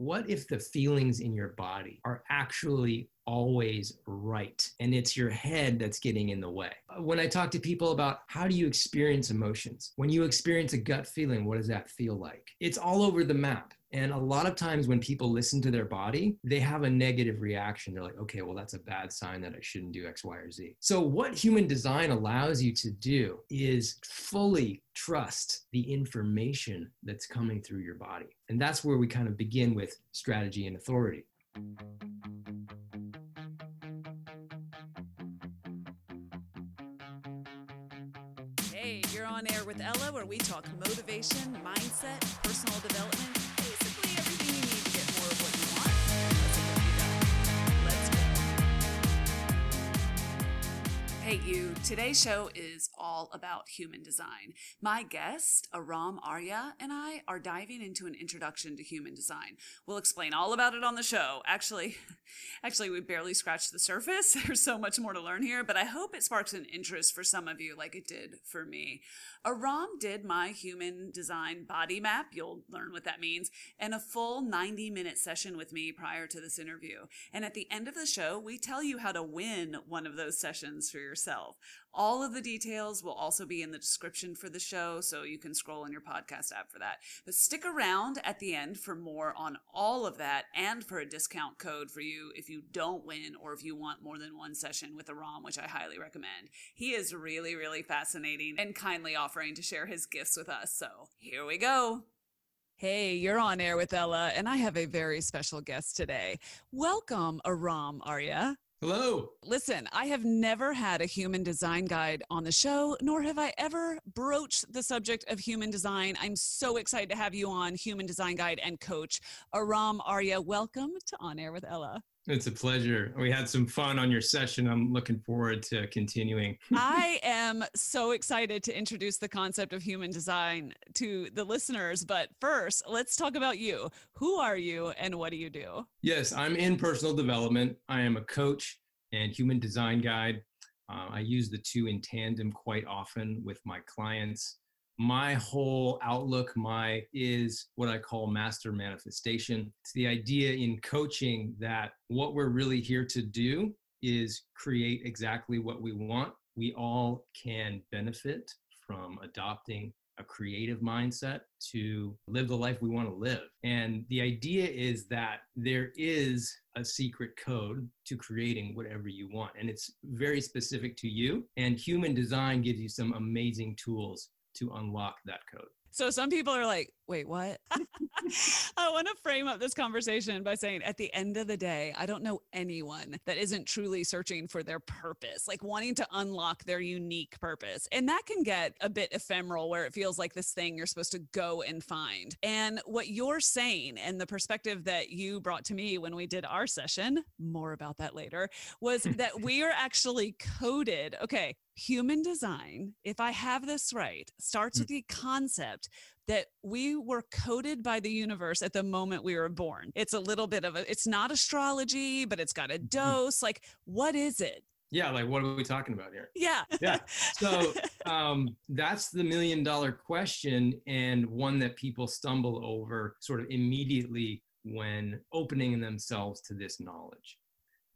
what if the feelings in your body are actually always right and it's your head that's getting in the way? Uh, when i talk to people about how do you experience emotions when you experience a gut feeling what does that feel like? It's all over the map and a lot of times when people listen to their body, they have a negative reaction. They're like, okay, well, that's a bad sign that I shouldn't do X, Y, or Z. So, what human design allows you to do is fully trust the information that's coming through your body. And that's where we kind of begin with strategy and authority. Hey, you're on air with Ella, where we talk motivation, mindset, personal development Hey, you. Today's show is all about human design. My guest, Aram Arya, and I are diving into an introduction to human design. We'll explain all about it on the show. Actually, actually, we barely scratched the surface. There's so much more to learn here, but I hope it sparks an interest for some of you like it did for me. Aram did my human design body map. You'll learn what that means and a full 90 minute session with me prior to this interview. And at the end of the show, we tell you how to win one of those sessions for yourself yourself. All of the details will also be in the description for the show, so you can scroll in your podcast app for that. But stick around at the end for more on all of that and for a discount code for you if you don't win or if you want more than one session with Aram, which I highly recommend. He is really, really fascinating and kindly offering to share his gifts with us. So here we go. Hey, you're on air with Ella, and I have a very special guest today. Welcome, Aram Arya. Hello. Listen, I have never had a human design guide on the show, nor have I ever broached the subject of human design. I'm so excited to have you on, human design guide and coach Aram Arya. Welcome to On Air with Ella. It's a pleasure. We had some fun on your session. I'm looking forward to continuing. I am so excited to introduce the concept of human design to the listeners. But first, let's talk about you. Who are you and what do you do? Yes, I'm in personal development. I am a coach and human design guide. Uh, I use the two in tandem quite often with my clients my whole outlook my is what i call master manifestation it's the idea in coaching that what we're really here to do is create exactly what we want we all can benefit from adopting a creative mindset to live the life we want to live. And the idea is that there is a secret code to creating whatever you want. And it's very specific to you. And human design gives you some amazing tools to unlock that code. So some people are like, wait, what? I want to frame up this conversation by saying at the end of the day, I don't know anyone that isn't truly searching for their purpose, like wanting to unlock their unique purpose. And that can get a bit ephemeral where it feels like this thing you're supposed to go and find. And what you're saying and the perspective that you brought to me when we did our session, more about that later, was that we are actually coded. Okay, human design, if I have this right, starts hmm. with the concept that we were coded by the universe at the moment we were born. It's a little bit of a, it's not astrology, but it's got a mm-hmm. dose. Like, what is it? Yeah, like what are we talking about here? Yeah. yeah. So um, that's the million dollar question, and one that people stumble over sort of immediately when opening themselves to this knowledge.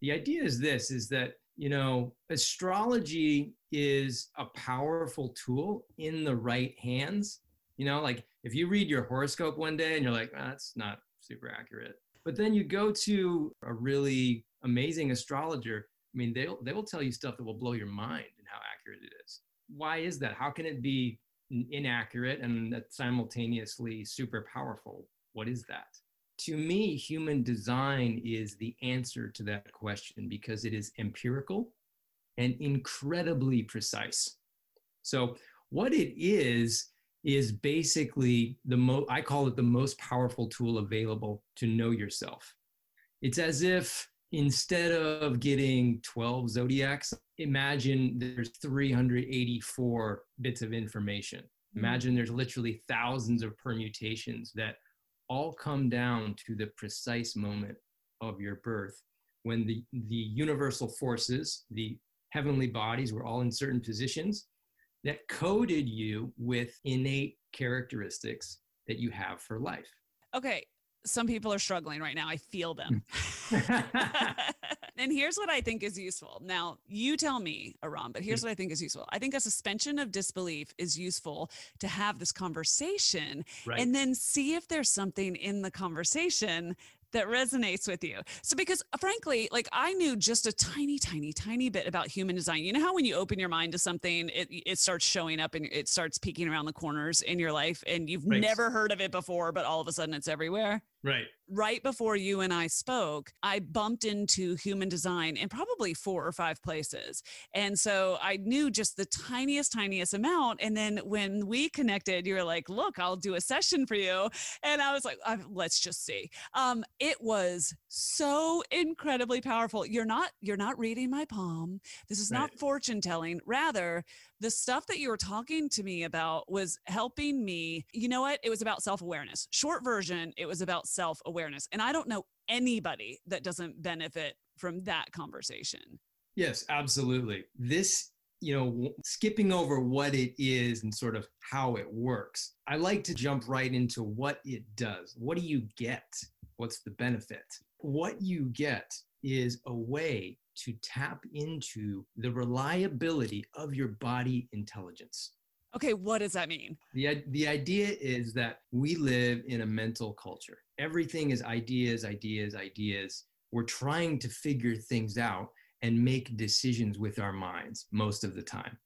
The idea is this is that you know, astrology is a powerful tool in the right hands. You know, like if you read your horoscope one day and you're like, oh, that's not super accurate. But then you go to a really amazing astrologer. I mean, they'll, they will tell you stuff that will blow your mind and how accurate it is. Why is that? How can it be inaccurate and simultaneously super powerful? What is that? to me, human design is the answer to that question because it is empirical and incredibly precise. So, what it is, is basically the most, I call it the most powerful tool available to know yourself. It's as if instead of getting 12 zodiacs, imagine there's 384 bits of information. Hmm. Imagine there's literally thousands of permutations that all come down to the precise moment of your birth when the, the universal forces, the heavenly bodies, were all in certain positions that coded you with innate characteristics that you have for life. Okay. some people are struggling right now. I feel them. Hmm. and here's what I think is useful. Now, you tell me, Aram, but here's hmm. what I think is useful. I think a suspension of disbelief is useful to have this conversation right. and then see if there's something in the conversation that resonates with you. So, because uh, frankly, like I knew just a tiny, tiny, tiny bit about human design. You know how when you open your mind to something, it, it starts showing up and it starts peeking around the corners in your life and you've right. never heard of it before, but all of a sudden it's everywhere? Right. Right before you and I spoke, I bumped into human design in probably four or five places. And so I knew just the tiniest, tiniest amount. And then when we connected, you were like, look, I'll do a session for you. And I was like, uh, let's just see. Um, it was so incredibly powerful. You're not, you're not reading my palm. This is right. not fortune telling. Rather, the stuff that you were talking to me about was helping me. You know what? It was about self awareness. Short version, it was about self awareness. And I don't know anybody that doesn't benefit from that conversation. Yes, absolutely. This, you know, skipping over what it is and sort of how it works, I like to jump right into what it does. What do you get? What's the benefit? What you get is a way to tap into the reliability of your body intelligence. Okay, what does that mean? The, the idea is that we live in a mental culture. Everything is ideas, ideas, ideas. We're trying to figure things out and make decisions with our minds most of the time.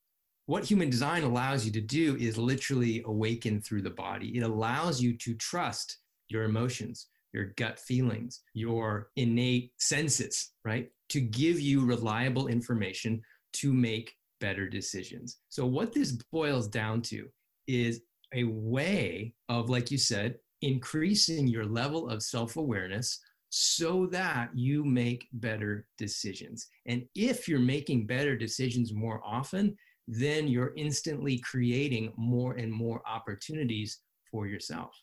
What human design allows you to do is literally awaken through the body. It allows you to trust your emotions, your gut feelings, your innate senses, right? To give you reliable information to make better decisions. So, what this boils down to is a way of, like you said, increasing your level of self awareness so that you make better decisions. And if you're making better decisions more often, then you're instantly creating more and more opportunities for yourself.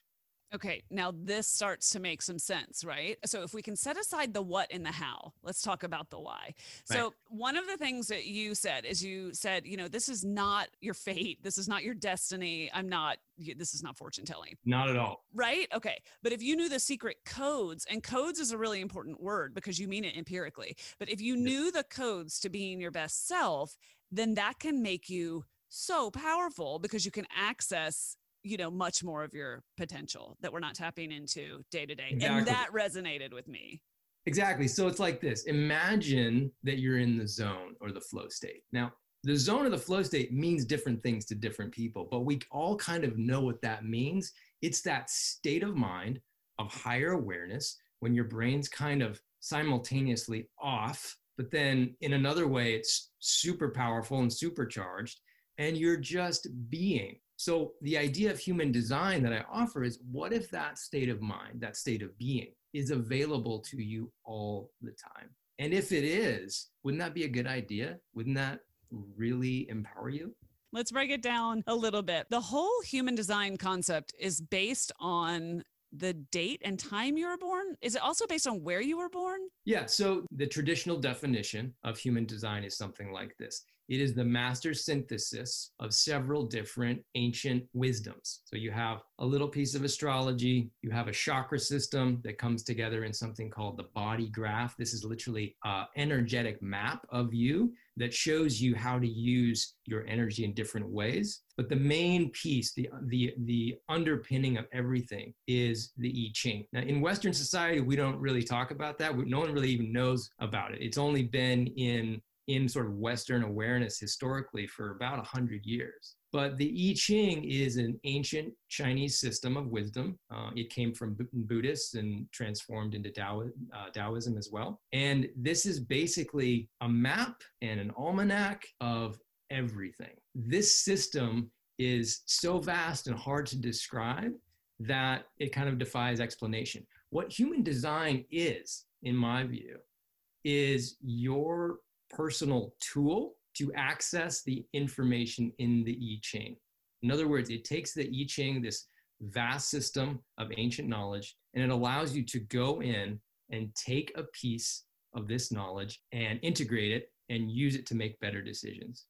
Okay, now this starts to make some sense, right? So if we can set aside the what and the how, let's talk about the why. Right. So one of the things that you said is you said, you know, this is not your fate, this is not your destiny. I'm not this is not fortune telling. Not at all. Right? Okay. But if you knew the secret codes, and codes is a really important word because you mean it empirically. But if you knew the codes to being your best self, then that can make you so powerful because you can access you know much more of your potential that we're not tapping into day to day. Exactly. and that resonated with me. Exactly. So it's like this. Imagine that you're in the zone or the flow state. Now the zone or the flow state means different things to different people but we all kind of know what that means. It's that state of mind of higher awareness when your brain's kind of simultaneously off but then in another way it's super powerful and supercharged and you're just being so the idea of human design that I offer is what if that state of mind, that state of being is available to you all the time? And if it is, wouldn't that be a good idea? Wouldn't that really empower you? Let's break it down a little bit. The whole human design concept is based on the date and time you were born? Is it also based on where you were born? Yeah. So the traditional definition of human design is something like this it is the master synthesis of several different ancient wisdoms. So you have a little piece of astrology, you have a chakra system that comes together in something called the body graph. This is literally an energetic map of you that shows you how to use your energy in different ways. But the main piece, the, the, the underpinning of everything is the I Ching. Now, in Western society, we don't really talk about that. No one really even knows about it. It's only been in in sort of Western awareness historically for about 100 years. But the I Ching is an ancient Chinese system of wisdom. Uh, it came from Buddhists and transformed into uh, Taoism as well. And this is basically a map and an almanac of everything. This system is so vast and hard to describe that it kind of defies explanation. What human design is, in my view, is your personal tool to access the information in the I Ching. In other words, it takes the I Ching, this vast system of ancient knowledge, and it allows you to go in and take a piece of this knowledge and integrate it and use it to make better decisions.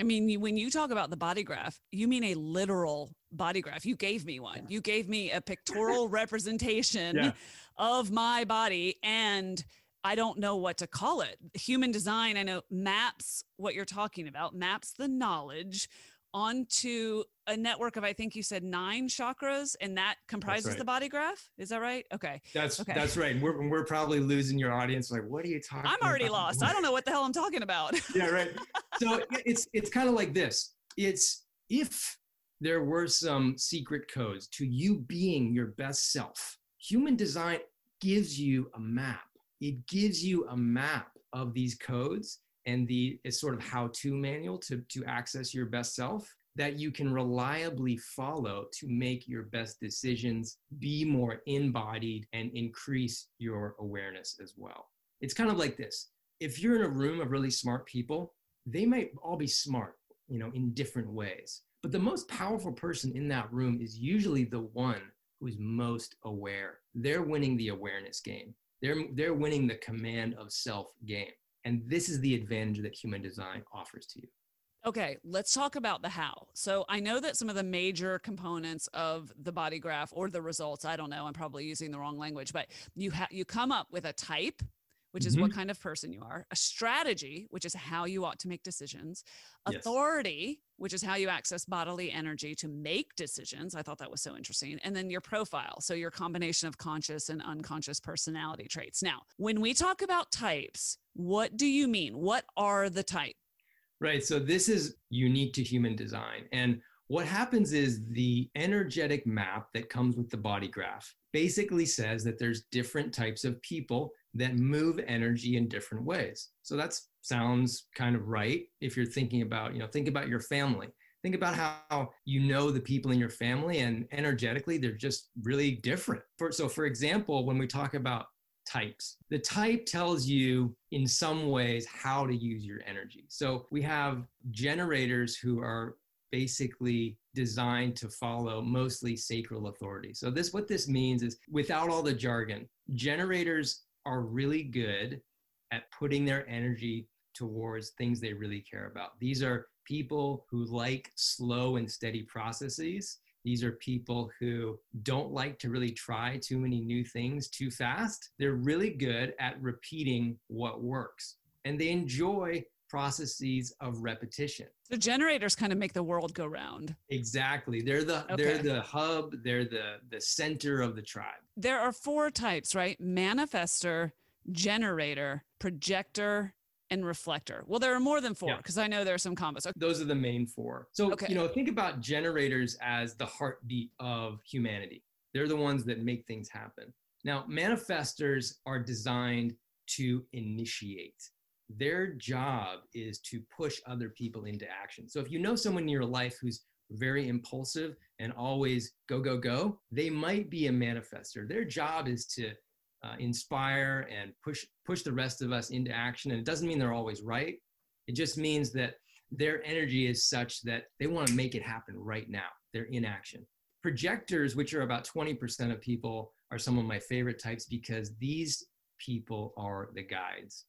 I mean, when you talk about the body graph, you mean a literal body graph. You gave me one. You gave me a pictorial representation yeah. of my body and I don't know what to call it. Human design, I know maps what you're talking about, maps the knowledge onto a network of I think you said nine chakras, and that comprises right. the body graph. Is that right? Okay. That's okay. that's right. We're we're probably losing your audience. Like, what are you talking? I'm already about? lost. I don't know what the hell I'm talking about. yeah, right. So it's it's kind of like this. It's if there were some secret codes to you being your best self. Human design gives you a map. It gives you a map of these codes and the sort of how-to manual to, to access your best self that you can reliably follow to make your best decisions, be more embodied, and increase your awareness as well. It's kind of like this. If you're in a room of really smart people, they might all be smart, you know, in different ways. But the most powerful person in that room is usually the one who's most aware. They're winning the awareness game. They're, they're winning the command of self game. And this is the advantage that human design offers to you. Okay, let's talk about the how. So I know that some of the major components of the body graph or the results, I don't know, I'm probably using the wrong language, but you have you come up with a type, which is mm-hmm. what kind of person you are, a strategy, which is how you ought to make decisions, authority, yes. which is how you access bodily energy to make decisions. I thought that was so interesting. And then your profile. So your combination of conscious and unconscious personality traits. Now, when we talk about types, what do you mean? What are the types? Right. So this is unique to human design. And what happens is the energetic map that comes with the body graph basically says that there's different types of people that move energy in different ways. So that sounds kind of right if you're thinking about, you know, think about your family. Think about how you know the people in your family and energetically they're just really different. For, so for example, when we talk about types, the type tells you in some ways how to use your energy. So we have generators who are basically designed to follow mostly sacral authority. So this what this means is without all the jargon, generators are really good at putting their energy towards things they really care about. These are people who like slow and steady processes. These are people who don't like to really try too many new things too fast. They're really good at repeating what works and they enjoy processes of repetition. So generators kind of make the world go round. Exactly. They're the okay. they're the hub, they're the the center of the tribe. There are four types, right? Manifester, generator, projector, and reflector. Well, there are more than four because yeah. I know there are some combos. Okay. Those are the main four. So, okay. you know, think about generators as the heartbeat of humanity. They're the ones that make things happen. Now, manifestors are designed to initiate their job is to push other people into action. So if you know someone in your life who's very impulsive and always go, go, go, they might be a manifester. Their job is to uh, inspire and push, push the rest of us into action. And it doesn't mean they're always right. It just means that their energy is such that they want to make it happen right now. They're in action. Projectors, which are about 20% of people, are some of my favorite types because these people are the guides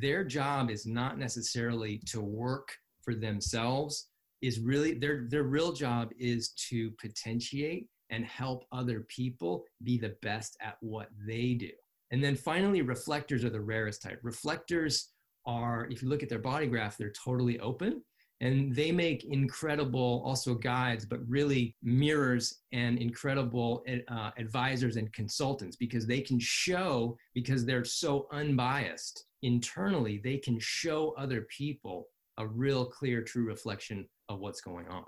their job is not necessarily to work for themselves is really their their real job is to potentiate and help other people be the best at what they do. And then finally reflectors are the rarest type. Reflectors are if you look at their body graph they're totally open and they make incredible also guides but really mirrors and incredible uh, advisors and consultants because they can show because they're so unbiased internally they can show other people a real clear true reflection of what's going on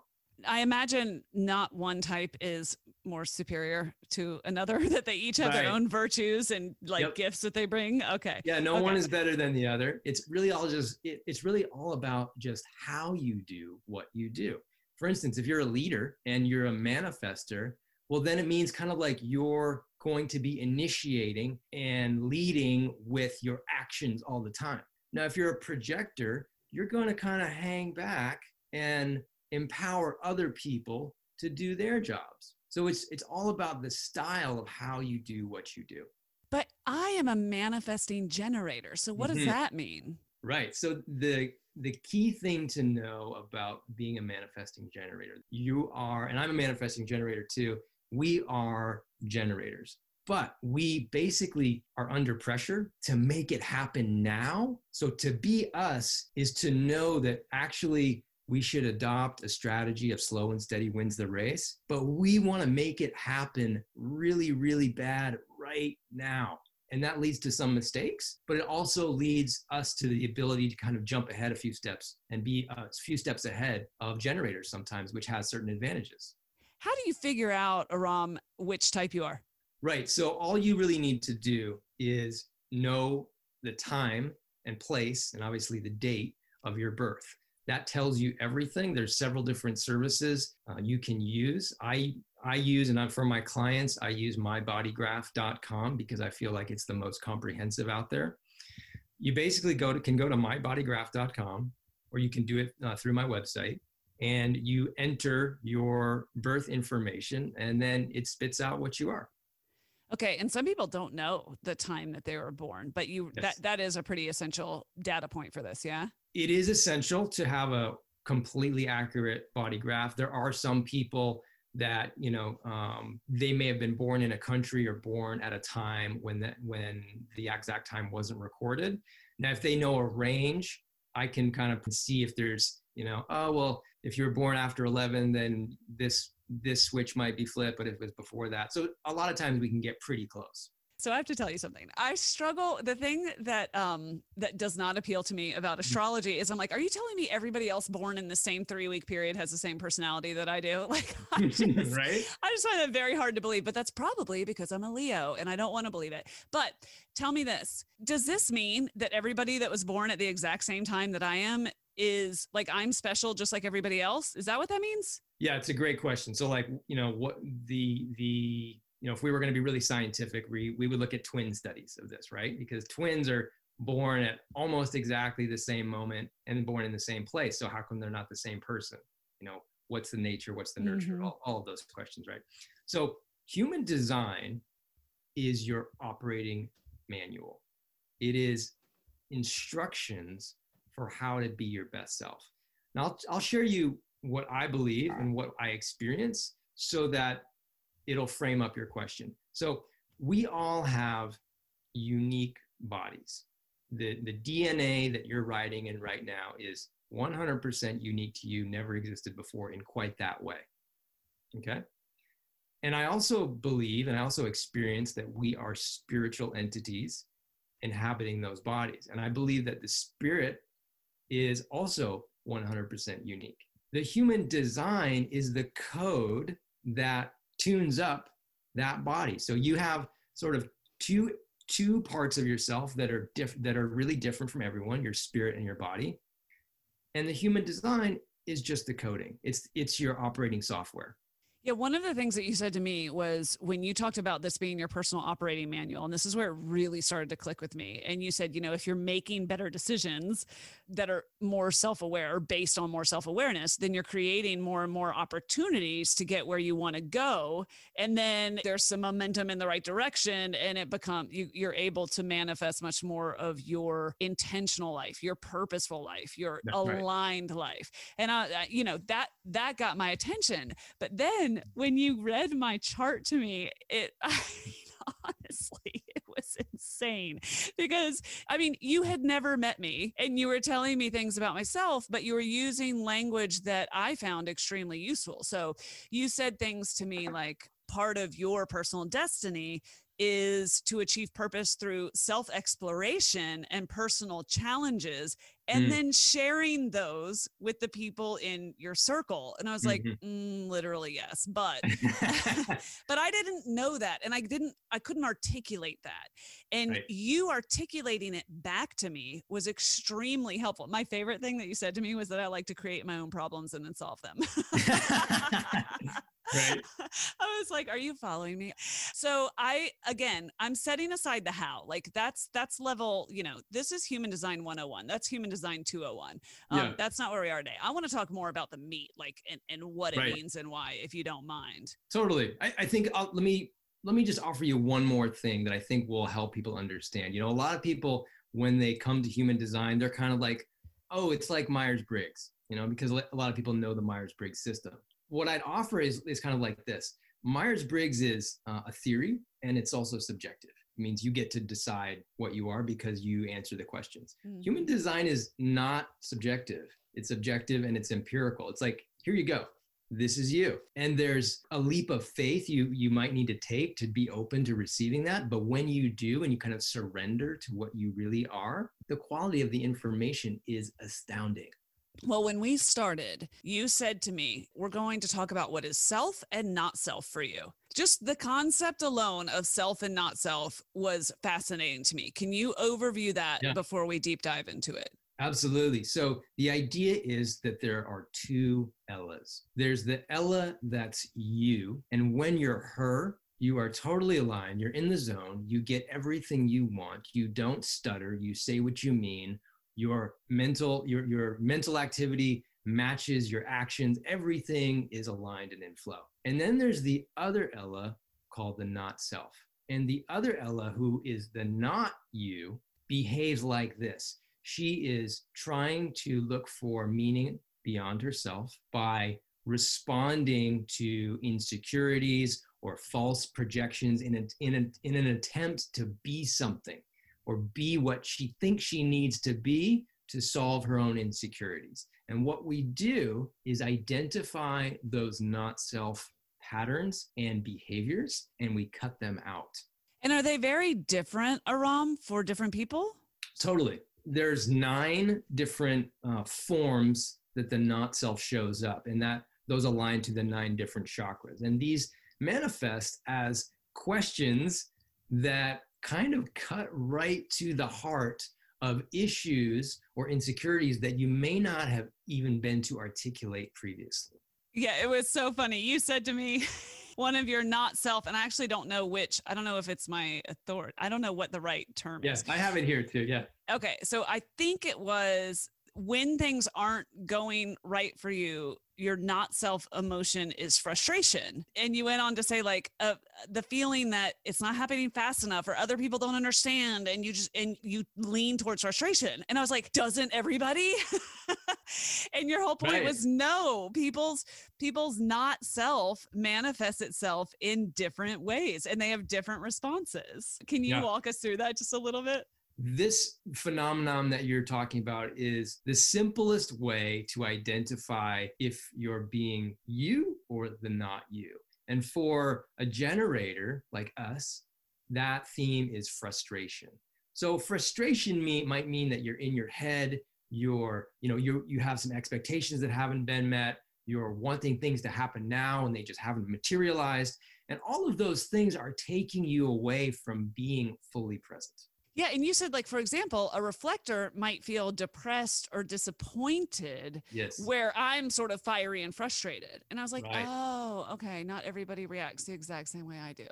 I imagine not one type is more superior to another, that they each have right. their own virtues and like yep. gifts that they bring. Okay. Yeah, no okay. one is better than the other. It's really all just, it, it's really all about just how you do what you do. For instance, if you're a leader and you're a manifester, well, then it means kind of like you're going to be initiating and leading with your actions all the time. Now, if you're a projector, you're going to kind of hang back and empower other people to do their jobs. So it's it's all about the style of how you do what you do. But I am a manifesting generator. So what mm-hmm. does that mean? Right. So the the key thing to know about being a manifesting generator, you are, and I'm a manifesting generator too. We are generators, but we basically are under pressure to make it happen now. So to be us is to know that actually we should adopt a strategy of slow and steady wins the race, but we want to make it happen really, really bad right now. And that leads to some mistakes, but it also leads us to the ability to kind of jump ahead a few steps and be a few steps ahead of generators sometimes, which has certain advantages. How do you figure out, Aram, which type you are? Right. So all you really need to do is know the time and place, and obviously the date of your birth that tells you everything there's several different services uh, you can use i i use and I'm, for my clients i use mybodygraph.com because i feel like it's the most comprehensive out there you basically go to can go to mybodygraph.com or you can do it uh, through my website and you enter your birth information and then it spits out what you are Okay, and some people don't know the time that they were born, but you yes. that that is a pretty essential data point for this, yeah? It is essential to have a completely accurate body graph. There are some people that you know um, they may have been born in a country or born at a time when that when the exact time wasn't recorded. Now, if they know a range, I can kind of see if there's you know oh well if you were born after 11 then this this switch might be flipped, but if it was before that. So a lot of times we can get pretty close. So I have to tell you something. I struggle. The thing that um that does not appeal to me about mm. astrology is I'm like, are you telling me everybody else born in the same three week period has the same personality that I do? Like, I just, right? I just find that very hard to believe. But that's probably because I'm a Leo and I don't want to believe it. But tell me this: Does this mean that everybody that was born at the exact same time that I am is like I'm special just like everybody else? Is that what that means? Yeah, it's a great question. So like, you know, what the the you know, if we were going to be really scientific, we we would look at twin studies of this, right? Because twins are born at almost exactly the same moment and born in the same place. So how come they're not the same person? You know, what's the nature, what's the nurture, mm-hmm. all, all of those questions, right? So human design is your operating manual. It is instructions for how to be your best self. Now, I'll, I'll share you what I believe and what I experience so that it'll frame up your question. So, we all have unique bodies. The, the DNA that you're writing in right now is 100% unique to you, never existed before in quite that way. Okay? And I also believe and I also experience that we are spiritual entities inhabiting those bodies. And I believe that the spirit is also 100% unique. The human design is the code that tunes up that body. So you have sort of two two parts of yourself that are diff- that are really different from everyone, your spirit and your body. And the human design is just the coding. It's it's your operating software. Yeah, one of the things that you said to me was when you talked about this being your personal operating manual, and this is where it really started to click with me. And you said, you know, if you're making better decisions that are more self aware, based on more self awareness, then you're creating more and more opportunities to get where you want to go. And then there's some momentum in the right direction, and it become you, you're able to manifest much more of your intentional life, your purposeful life, your That's aligned right. life. And I, you know, that that got my attention. But then when you read my chart to me, it honestly, it was insane because I mean, you had never met me and you were telling me things about myself, but you were using language that I found extremely useful. So you said things to me like, part of your personal destiny is to achieve purpose through self exploration and personal challenges and mm. then sharing those with the people in your circle and i was mm-hmm. like mm, literally yes but but i didn't know that and i didn't i couldn't articulate that and right. you articulating it back to me was extremely helpful my favorite thing that you said to me was that i like to create my own problems and then solve them Right. I was like, are you following me? So I again, I'm setting aside the how. Like that's that's level, you know, this is human design 101. That's human design 201. Um, yeah. that's not where we are today. I want to talk more about the meat, like and, and what it right. means and why, if you don't mind. Totally. I, I think I'll, let me let me just offer you one more thing that I think will help people understand. You know, a lot of people when they come to human design, they're kind of like, oh, it's like Myers Briggs, you know, because a lot of people know the Myers Briggs system. What I'd offer is, is kind of like this Myers Briggs is uh, a theory and it's also subjective. Means you get to decide what you are because you answer the questions. Mm-hmm. Human design is not subjective, it's objective and it's empirical. It's like, here you go this is you and there's a leap of faith you you might need to take to be open to receiving that but when you do and you kind of surrender to what you really are the quality of the information is astounding well, when we started, you said to me, We're going to talk about what is self and not self for you. Just the concept alone of self and not self was fascinating to me. Can you overview that yeah. before we deep dive into it? Absolutely. So the idea is that there are two Ellas. There's the Ella that's you, and when you're her, you are totally aligned. You're in the zone. You get everything you want. You don't stutter. You say what you mean. Your mental, your your mental activity matches your actions. Everything is aligned and in flow. And then there's the other Ella called the not self. And the other Ella, who is the not you, behaves like this she is trying to look for meaning beyond herself by responding to insecurities or false projections in, in, in an attempt to be something or be what she thinks she needs to be to solve her own insecurities. And what we do is identify those not self patterns and behaviors and we cut them out. And are they very different, Aram, for different people? Totally there's nine different uh, forms that the not self shows up, and that those align to the nine different chakras. And these manifest as questions that kind of cut right to the heart of issues or insecurities that you may not have even been to articulate previously. Yeah, it was so funny. You said to me, one of your not self, and I actually don't know which. I don't know if it's my authority. I don't know what the right term yes, is. Yes, I have it here too. Yeah. Okay, so I think it was when things aren't going right for you your not self emotion is frustration. And you went on to say like uh, the feeling that it's not happening fast enough or other people don't understand and you just and you lean towards frustration. And i was like doesn't everybody? And your whole point right. was no people's people's not self manifests itself in different ways and they have different responses. Can you yeah. walk us through that just a little bit this phenomenon that you're talking about is the simplest way to identify if you're being you or the not you. And for a generator like us, that theme is frustration. So frustration me, might mean that you're in your head, you're, you know, you you have some expectations that haven't been met, you're wanting things to happen now and they just haven't materialized. And all of those things are taking you away from being fully present. Yeah. And you said, like, for example, a reflector might feel depressed or disappointed. Yes. Where I'm sort of fiery and frustrated. And I was like, right. oh, okay. Not everybody reacts the exact same way I do.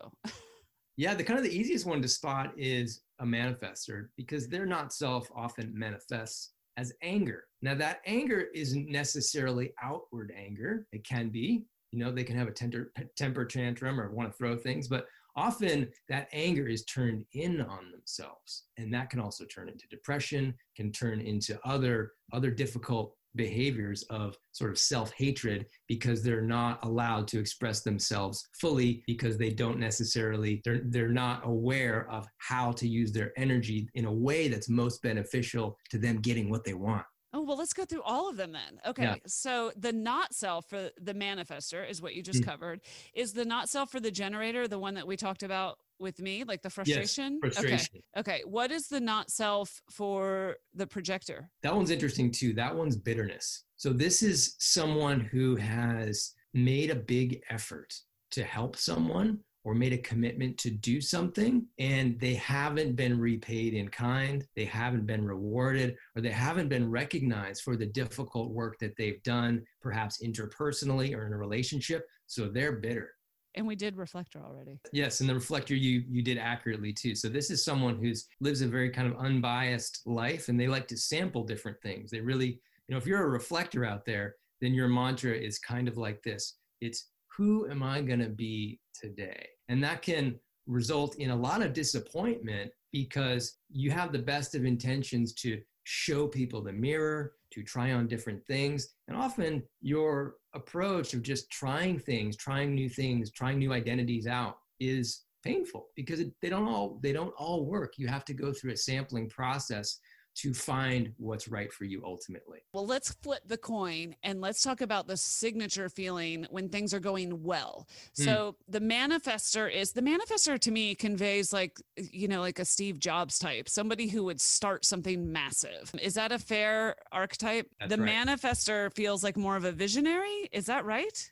yeah. The kind of the easiest one to spot is a manifester because their not self often manifests as anger. Now, that anger isn't necessarily outward anger. It can be, you know, they can have a temper, temper tantrum or want to throw things, but often that anger is turned in on themselves and that can also turn into depression can turn into other other difficult behaviors of sort of self-hatred because they're not allowed to express themselves fully because they don't necessarily they're, they're not aware of how to use their energy in a way that's most beneficial to them getting what they want Oh, well, let's go through all of them then. Okay. Yeah. So the not self for the manifester is what you just mm-hmm. covered. Is the not self for the generator the one that we talked about with me, like the frustration? Yes, frustration. Okay. Okay. What is the not self for the projector? That one's interesting too. That one's bitterness. So this is someone who has made a big effort to help someone or made a commitment to do something and they haven't been repaid in kind, they haven't been rewarded, or they haven't been recognized for the difficult work that they've done, perhaps interpersonally or in a relationship. So they're bitter. And we did reflector already. Yes, and the reflector you you did accurately too. So this is someone who's lives a very kind of unbiased life and they like to sample different things. They really, you know, if you're a reflector out there, then your mantra is kind of like this. It's who am I going to be today? And that can result in a lot of disappointment because you have the best of intentions to show people the mirror, to try on different things. And often your approach of just trying things, trying new things, trying new identities out is painful because they don't all they don't all work. You have to go through a sampling process to find what's right for you ultimately. Well, let's flip the coin and let's talk about the signature feeling when things are going well. Mm. So, the manifester is the manifester to me conveys like, you know, like a Steve Jobs type, somebody who would start something massive. Is that a fair archetype? That's the right. manifester feels like more of a visionary. Is that right?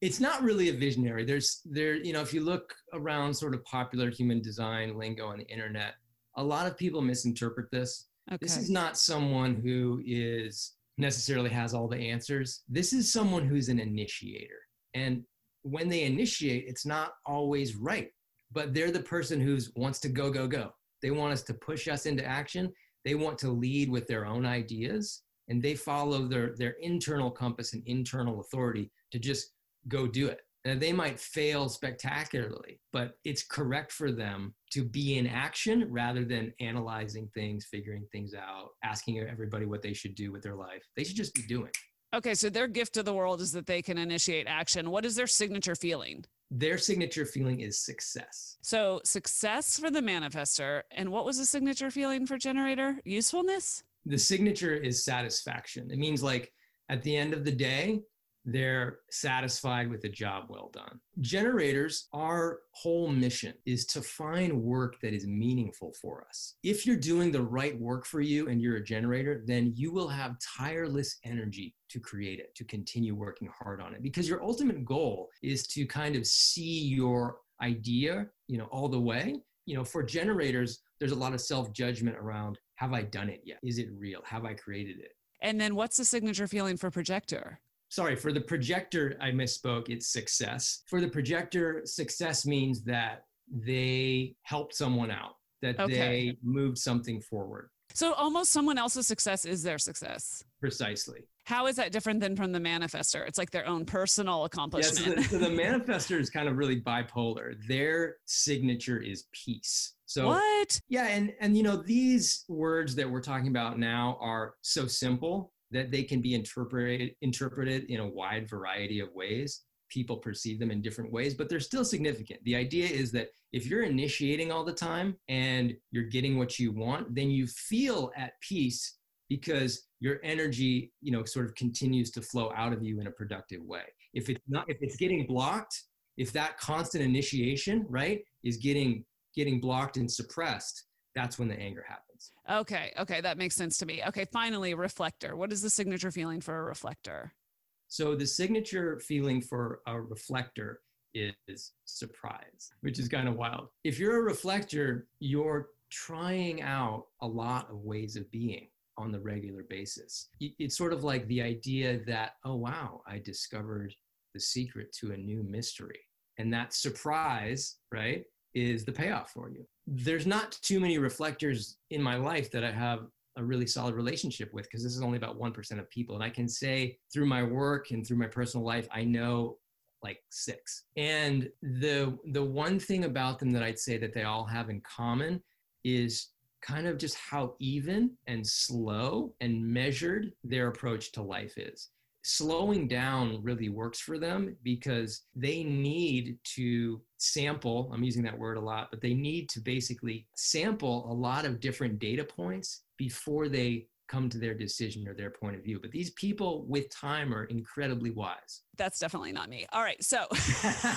It's not really a visionary. There's there, you know, if you look around sort of popular human design lingo on the internet, a lot of people misinterpret this Okay. This is not someone who is necessarily has all the answers. This is someone who's an initiator. And when they initiate, it's not always right, but they're the person who wants to go, go, go. They want us to push us into action. They want to lead with their own ideas and they follow their, their internal compass and internal authority to just go do it. And they might fail spectacularly, but it's correct for them to be in action rather than analyzing things, figuring things out, asking everybody what they should do with their life. They should just be doing. Okay, so their gift to the world is that they can initiate action. What is their signature feeling? Their signature feeling is success. So, success for the manifester. And what was the signature feeling for generator? Usefulness? The signature is satisfaction. It means like at the end of the day, they're satisfied with a job well done. Generators, our whole mission is to find work that is meaningful for us. If you're doing the right work for you and you're a generator, then you will have tireless energy to create it, to continue working hard on it, because your ultimate goal is to kind of see your idea, you know, all the way. You know, for generators, there's a lot of self judgment around have I done it yet? Is it real? Have I created it? And then what's the signature feeling for projector? Sorry, for the projector, I misspoke. It's success. For the projector, success means that they helped someone out, that Okay. they moved something forward. So, almost someone else's success is their success. Precisely. How is that different than from the manifester? It's like their own personal Yeah, so accomplishment. the, so the manifester is kind of really bipolar. Their signature is peace. So what? yeah, and and you know these words that we're talking about now are so simple that they can be interpreted interpreted in a wide variety of ways. People perceive them in different ways, but they're still significant. The idea is that if you're initiating all the time and you're getting what you want, then you feel at peace because your energy, you know, sort of continues to flow out of you in a productive way. If it's not if it's getting blocked, if that constant initiation, right, is getting getting blocked and suppressed, that's when the anger happens. Okay, okay, that makes sense to me. Okay, finally, reflector. What is the signature feeling for a reflector? So the signature feeling for a reflector is surprise, which is kind of wild. If you're a reflector, you're trying out a lot of ways of being on the regular basis. It's sort of like the idea that, oh, wow, I discovered the secret to a new mystery. And that surprise, right, is the payoff for you. There's not too many reflectors in my life that I have a really solid relationship with because this is only about 1% of people. And I can say through my work and through my personal life, I know like six. And the the one thing about them that I'd say that they all have in common is kind of just how even and slow and measured their approach to life is. Slowing down really works for them because they need to sample, I'm using that word a lot, but they need to basically sample a lot of different data points before they come to their decision or their point of view. But these people with time are incredibly wise. That's definitely not me. All right, so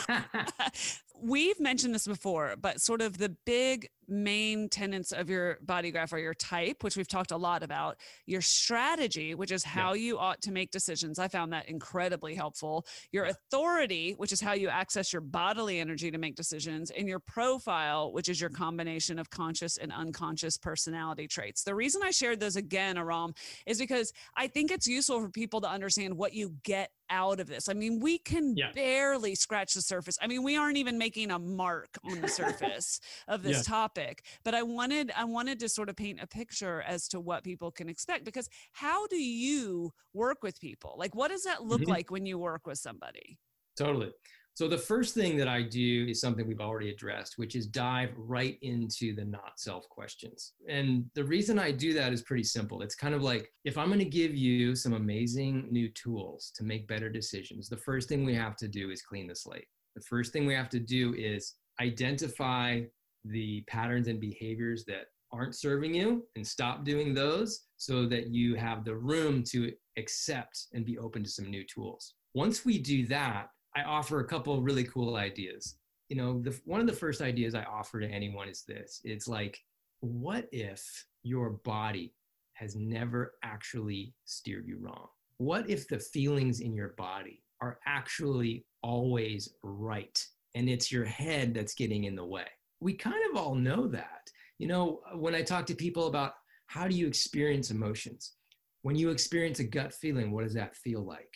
we've mentioned this before, but sort of the big main tenets of your body graph are your type, which we've talked a lot about, your strategy, which is how you ought to make decisions. I found that incredibly helpful. Your authority, which is how you access your bodily energy to make decisions, and your profile, which is your mm-hmm. combination of conscious and unconscious personality traits. The reason I shared those again, Aram, is because I think it's useful for people to understand what you get out of this. I mean, we can Yeah. barely scratch the surface. I mean, we aren't even making a mark on the surface of this Yeah. topic. But I wanted I wanted to sort of paint a picture as to what people can expect because how do you work with people? Like what does that look Mhm. like when you work with somebody? Totally. So the first thing that I do is something we've already addressed, which is dive right into the not self questions. And the reason I do that is pretty simple. It's kind of like if I'm going to give you some amazing new tools to make better decisions, the first thing we have to do is clean the slate. The first thing we have to do is identify the patterns and behaviors that aren't serving you and stop doing those so that you have the room to accept and be open to some new tools. Once we do that, I offer a couple really cool ideas. You know, the, one of the first ideas I offer to anyone is this it's like, what if your body has never actually steered you wrong? What if the feelings in your body are actually always right and it's your head that's getting in the way? We kind of all know that. You know, when I talk to people about how do you experience emotions? When you experience a gut feeling, what does that feel like?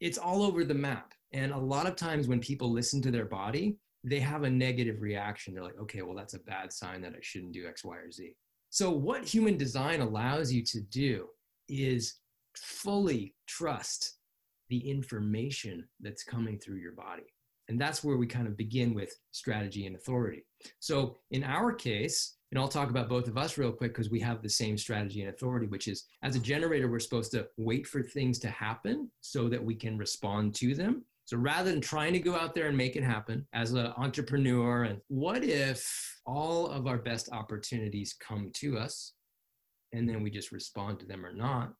It's all over the map and a lot of times when people listen to their body, they have a negative reaction. They're like, okay, well, that's a bad sign that I shouldn't do X, Y, or Z. So, what human design allows you to do is fully trust the information that's coming through your body. And that's where we kind of begin with strategy and authority. So, in our case, and I'll talk about both of us real quick because we have the same strategy and authority, which is as a generator, we're supposed to wait for things to happen so that we can respond to them. So rather than trying to go out there and make it happen as an entrepreneur, and what if all of our best opportunities come to us and then we just respond to them or not?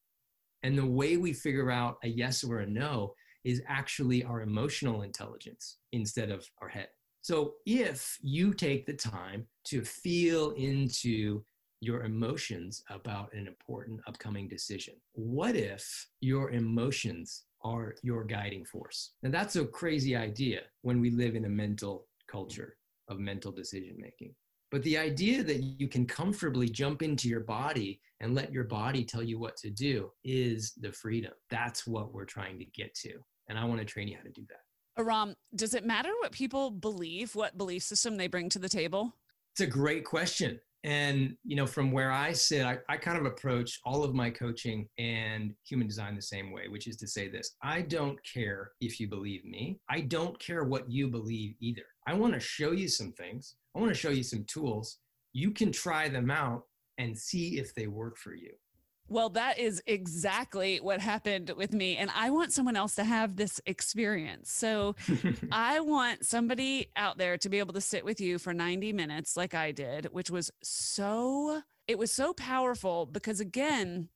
And the way we figure out a yes or a no is actually our emotional intelligence instead of our head. So if you take the time to feel into your emotions about an important upcoming decision, what if your emotions are your guiding force. And that's a crazy idea when we live in a mental culture of mental decision making. But the idea that you can comfortably jump into your body and let your body tell you what to do is the freedom. That's what we're trying to get to. And I want to train you how to do that. Ahram, does it matter what people believe, what belief system they bring to the table? It's a great question. And, you know, from where I sit, I, I kind of approach all of my coaching and human design the same way, which is to say this I don't care if you believe me. I don't care what you believe either. I want to show you some things, I want to show you some tools. You can try them out and see if they work for you. Well, that is exactly what happened with me. And I want someone else to have this experience. So I want somebody out there to be able to sit with you for 90 minutes, like I did, which was so, it was so powerful because, again,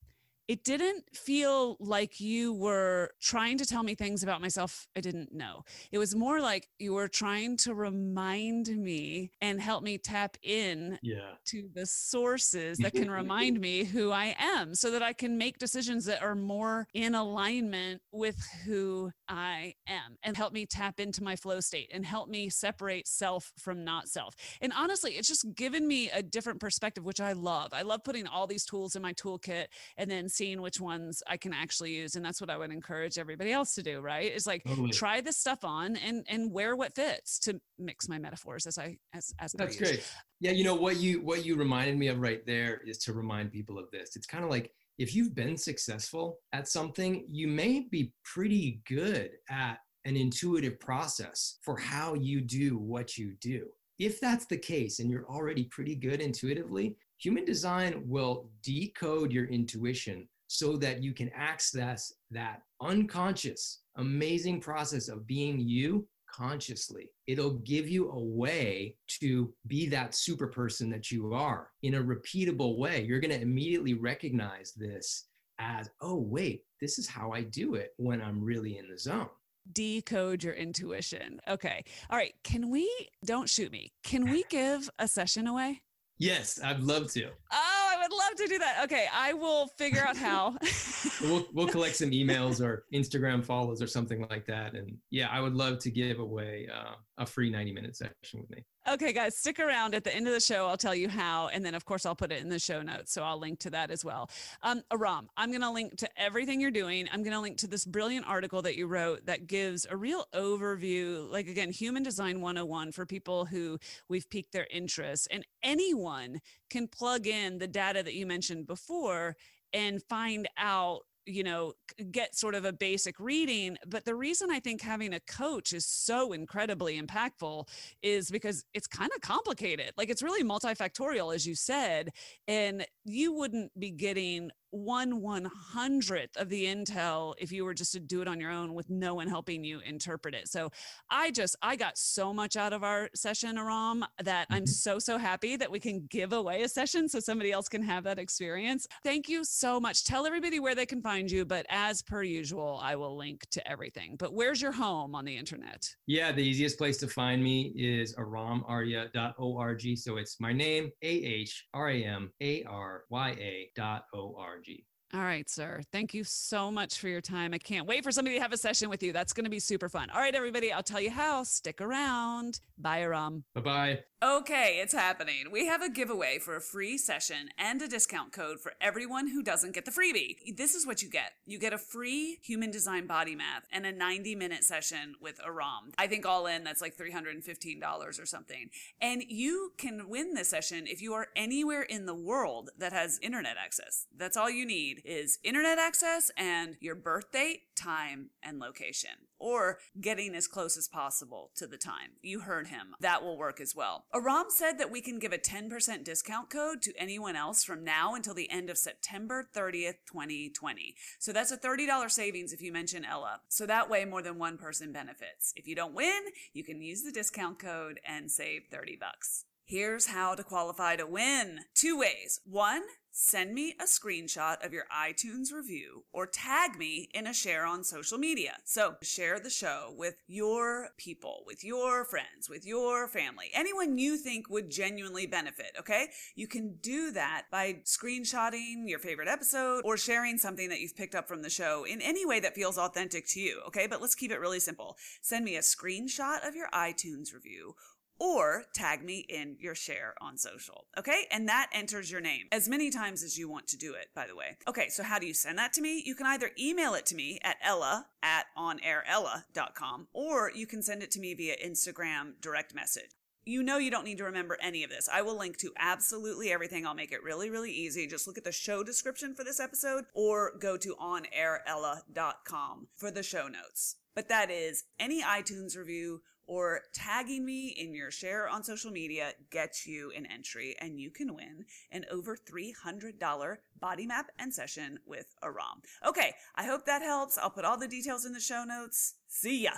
it didn't feel like you were trying to tell me things about myself I didn't know. It was more like you were trying to remind me and help me tap in yeah. to the sources that can remind me who I am so that I can make decisions that are more in alignment with who I am and help me tap into my flow state and help me separate self from not self. And honestly, it's just given me a different perspective, which I love. I love putting all these tools in my toolkit and then seeing which ones I can actually use. And that's what I would encourage everybody else to do, right? Is like totally. try this stuff on and and wear what fits to mix my metaphors as I as as That's great. Yeah, you know what you what you reminded me of right there is to remind people of this. It's kind of like if you've been successful at something, you may be pretty good at an intuitive process for how you do what you do. If that's the case and you're already pretty good intuitively, Human design will decode your intuition so that you can access that unconscious, amazing process of being you consciously. It'll give you a way to be that super person that you are in a repeatable way. You're going to immediately recognize this as, oh, wait, this is how I do it when I'm really in the zone decode your intuition. Okay. All right. Can we, don't shoot me, can we give a session away? Yes, I'd love to. Oh, I would love to do that. Okay, I will figure out how. we'll we'll collect some emails or Instagram follows or something like that, and yeah, I would love to give away uh, a free ninety minute session with me. Okay, guys, stick around. At the end of the show, I'll tell you how. And then, of course, I'll put it in the show notes. So I'll link to that as well. Um, Ahram, I'm going to link to everything you're doing. I'm going to link to this brilliant article that you wrote that gives a real overview, like, again, human design 101 for people who we've piqued their interest. And anyone can plug in the data that you mentioned before and find out you know, get sort of a basic reading. But the reason I think having a coach is so incredibly impactful is because it's kind of complicated. Like it's really multifactorial, as you said, and you wouldn't be getting one one hundredth of the intel if you were just to do it on your own with no one helping you interpret it. So I just I got so much out of our session, Ahram, that I'm mm-hmm. so so happy that we can give away a session so somebody else can have that experience. Thank you so much. Tell everybody where they can find you, but as per usual, I will link to everything. But where's your home on the internet? Yeah, the easiest place to find me is ahramarya.org. So it's my name, A H R A M A R Y A dot O R G energy all right, sir. Thank you so much for your time. I can't wait for somebody to have a session with you. That's going to be super fun. All right, everybody, I'll tell you how. Stick around. Bye, Ahram. Bye bye. Okay, it's happening. We have a giveaway for a free session and a discount code for everyone who doesn't get the freebie. This is what you get you get a free human design body map and a 90 minute session with Ahram. I think all in, that's like $315 or something. And you can win this session if you are anywhere in the world that has internet access. That's all you need is internet access and your birth date, time, and location, or getting as close as possible to the time. You heard him. That will work as well. Ahram said that we can give a 10% discount code to anyone else from now until the end of September 30th, 2020. So that's a $30 savings if you mention Ella. So that way more than one person benefits. If you don't win, you can use the discount code and save 30 bucks. Here's how to qualify to win. Two ways. One, send me a screenshot of your iTunes review or tag me in a share on social media. So share the show with your people, with your friends, with your family, anyone you think would genuinely benefit. Okay. You can do that by screenshotting your favorite episode or sharing something that you've picked up from the show in any way that feels authentic to you. Okay. But let's keep it really simple. Send me a screenshot of your iTunes review or tag me in your share on social. Okay. And that enters your name as many times as you want to do it, by the way. Okay. So how do you send that to me? You can either email it to me at ella at onairella.com or you can send it to me via Instagram direct message. You know you don't need to remember any of this. I will link to absolutely everything. I'll make it really, really easy. Just look at the show description for this episode or go to onairella.com for the show notes. But that is any iTunes review or tagging me in your share on social media gets you an entry and you can win an over $300 body map and session with Ahram. Okay, I hope that helps. I'll put all the details in the show notes. See ya.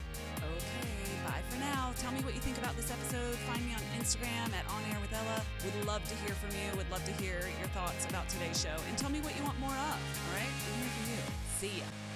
Okay, bye for now. Tell me what you think about this episode. Find me on Instagram at On Air with Ella. Would love to hear from you. Would love to hear your thoughts about today's show and tell me what you want more of. All right, I'm here for you. See ya.